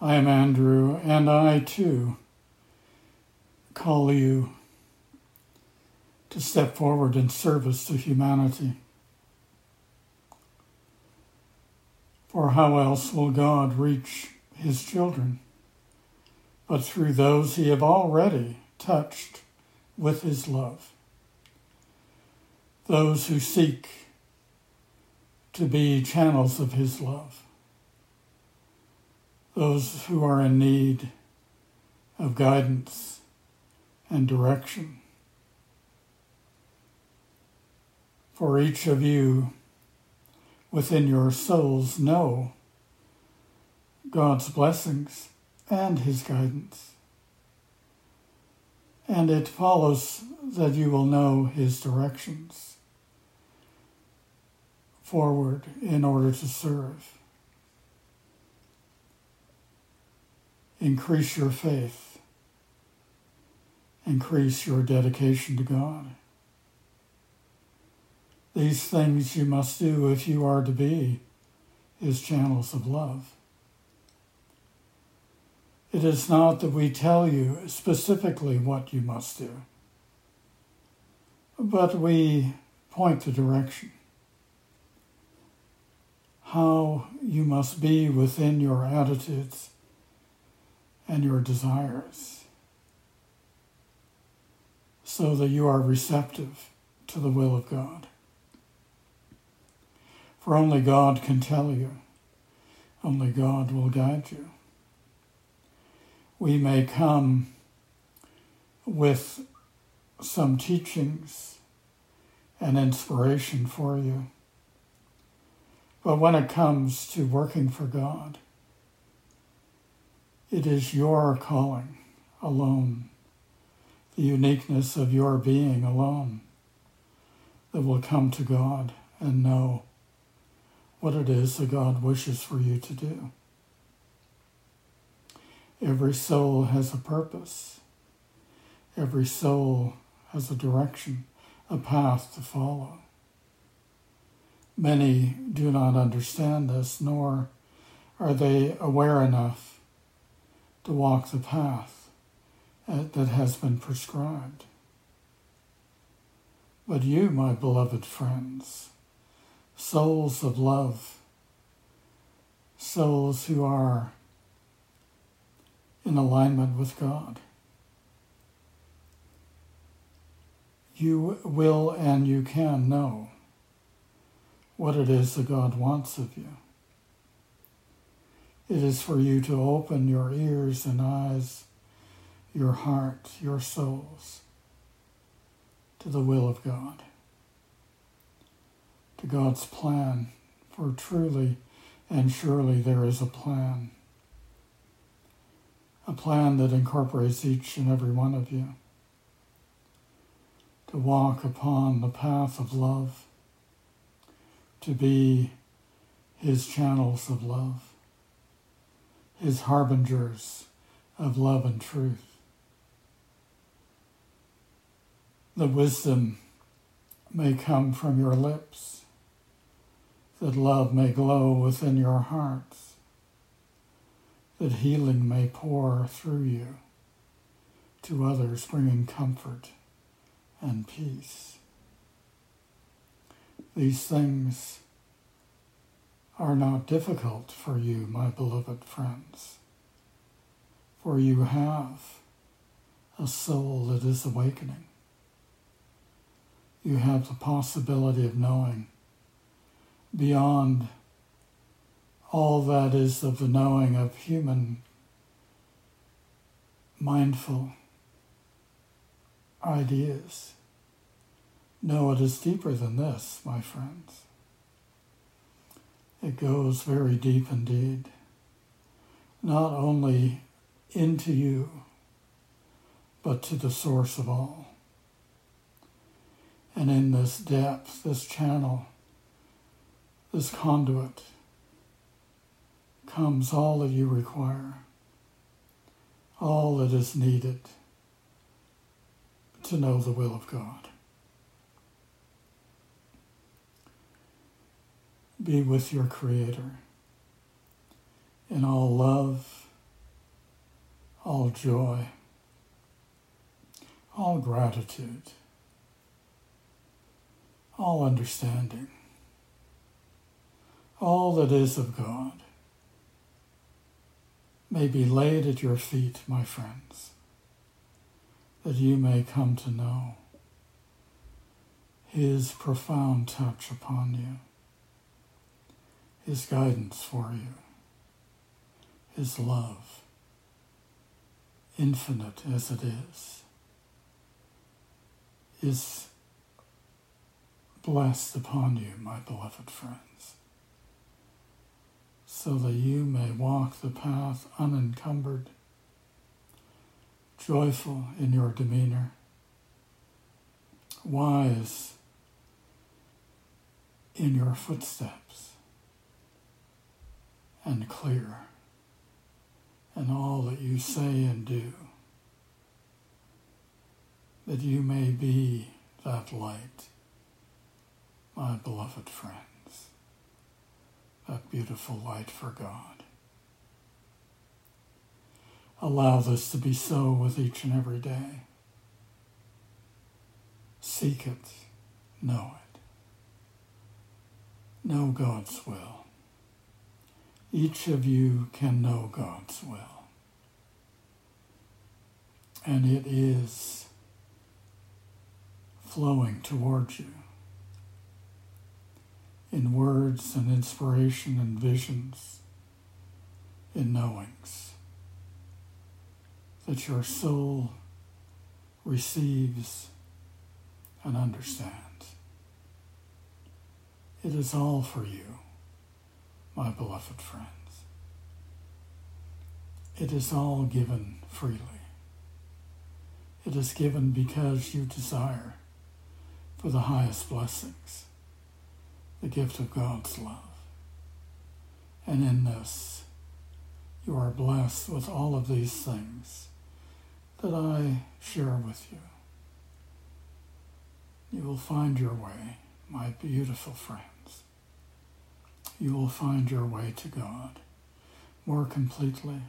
I am Andrew, and I too call you to step forward in service to humanity. For how else will God reach his children but through those he have already touched with his love? Those who seek to be channels of his love those who are in need of guidance and direction. For each of you within your souls know God's blessings and His guidance. And it follows that you will know His directions forward in order to serve. Increase your faith, increase your dedication to God. These things you must do if you are to be His channels of love. It is not that we tell you specifically what you must do, but we point the direction. How you must be within your attitudes and your desires so that you are receptive to the will of God. For only God can tell you, only God will guide you. We may come with some teachings and inspiration for you. But when it comes to working for God, it is your calling alone, the uniqueness of your being alone, that will come to God and know what it is that God wishes for you to do. Every soul has a purpose. Every soul has a direction, a path to follow. Many do not understand this, nor are they aware enough to walk the path uh, that has been prescribed. But you, my beloved friends, souls of love, souls who are in alignment with God, you will and you can know what it is that God wants of you. It is for you to open your ears and eyes, your heart, your souls to the will of God, to God's plan, for truly and surely there is a plan, a plan that incorporates each and every one of you to walk upon the path of love, to be his channels of love is harbingers of love and truth. The wisdom may come from your lips, that love may glow within your hearts, that healing may pour through you to others, bringing comfort and peace. These things are not difficult for you, my beloved friends, for you have a soul that is awakening. You have the possibility of knowing beyond all that is of the knowing of human mindful ideas. No, it is deeper than this, my friends. It goes very deep indeed. not only into you, but to the source of all. And in this depth, this channel, this conduit, comes all that you require, all that is needed to know the will of God. Be with your Creator. In all love, all joy, all gratitude, all understanding, all that is of God may be laid at your feet, my friends, that you may come to know His profound touch upon you, His guidance for you, His love, infinite as it is, is blessed upon you, my beloved friends so that you may walk the path unencumbered, joyful in your demeanor, wise in your footsteps, and clear in all that you say and do, that you may be that light, my beloved friends, that beautiful light for God. Allow this to be so with each and every day. Seek it, know it. Know God's will. Each of you can know God's will. And it is flowing towards you in words and inspiration and visions, in knowings, that your soul receives and understands. It is all for you, my beloved friends. It is all given freely. It is given because you desire for the highest blessings the gift of God's love. And in this, you are blessed with all of these things that I share with you. You will find your way, my beautiful friends. You will find your way to God more completely,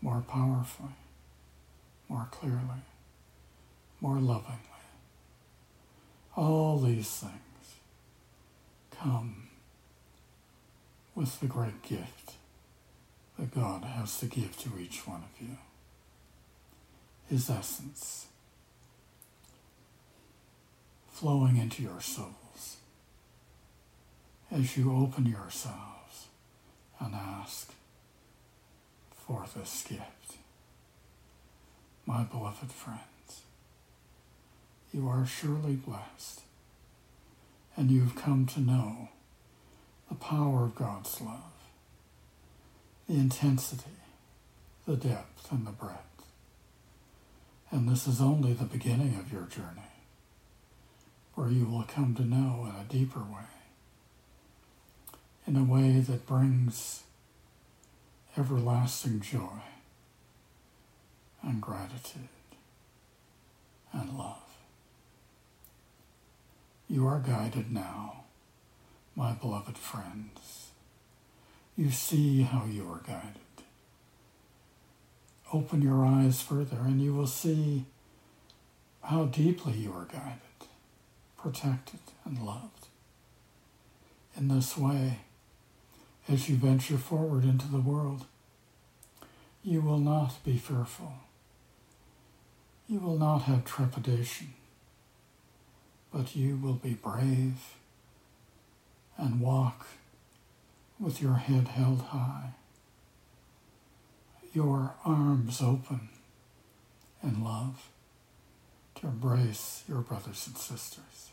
more powerfully, more clearly, more lovingly. All these things come with the great gift that God has to give to each one of you. His essence flowing into your souls as you open yourselves and ask for this gift. My beloved friends, you are surely blessed and you've come to know the power of God's love, the intensity, the depth, and the breadth. And this is only the beginning of your journey, where you will come to know in a deeper way, in a way that brings everlasting joy and gratitude and love. You are guided now, my beloved friends. You see how you are guided. Open your eyes further and you will see how deeply you are guided, protected, and loved. In this way, as you venture forward into the world, you will not be fearful. You will not have trepidation but you will be brave and walk with your head held high, your arms open in love to embrace your brothers and sisters,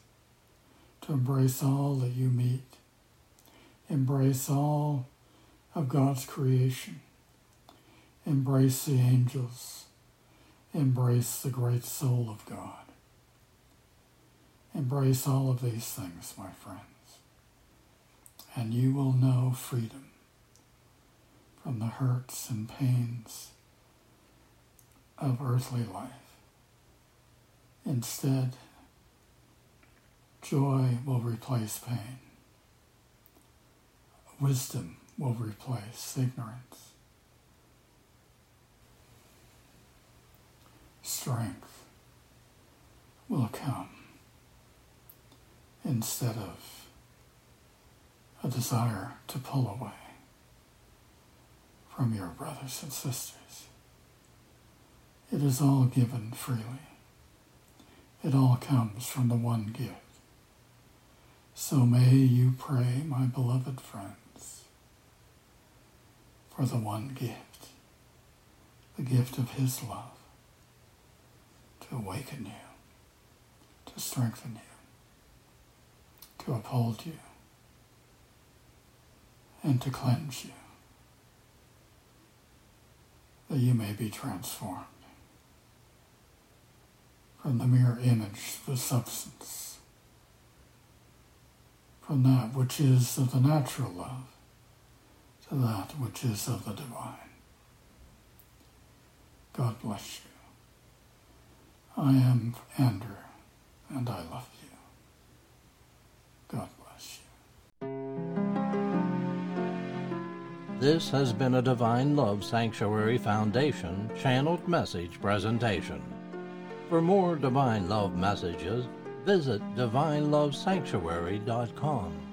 to embrace all that you meet, embrace all of God's creation Embrace the angels. Embrace the great soul of God. Embrace all of these things, my friends, and you will know freedom from the hurts and pains of earthly life. Instead, joy will replace pain. Wisdom will replace ignorance. Strength will come instead of a desire to pull away from your brothers and sisters. It is all given freely. It all comes from the one gift. So may you pray, my beloved friends, for the one gift, the gift of His love, to awaken you, to strengthen you, to uphold you, and to cleanse you, that you may be transformed from the mere image, the substance, from that which is of the natural love that which is of the divine. God bless you. I am Andrew, and I love you. God bless you. This has been a Divine Love Sanctuary Foundation channeled message presentation. For more Divine Love messages, visit divinelovesanctuary.com.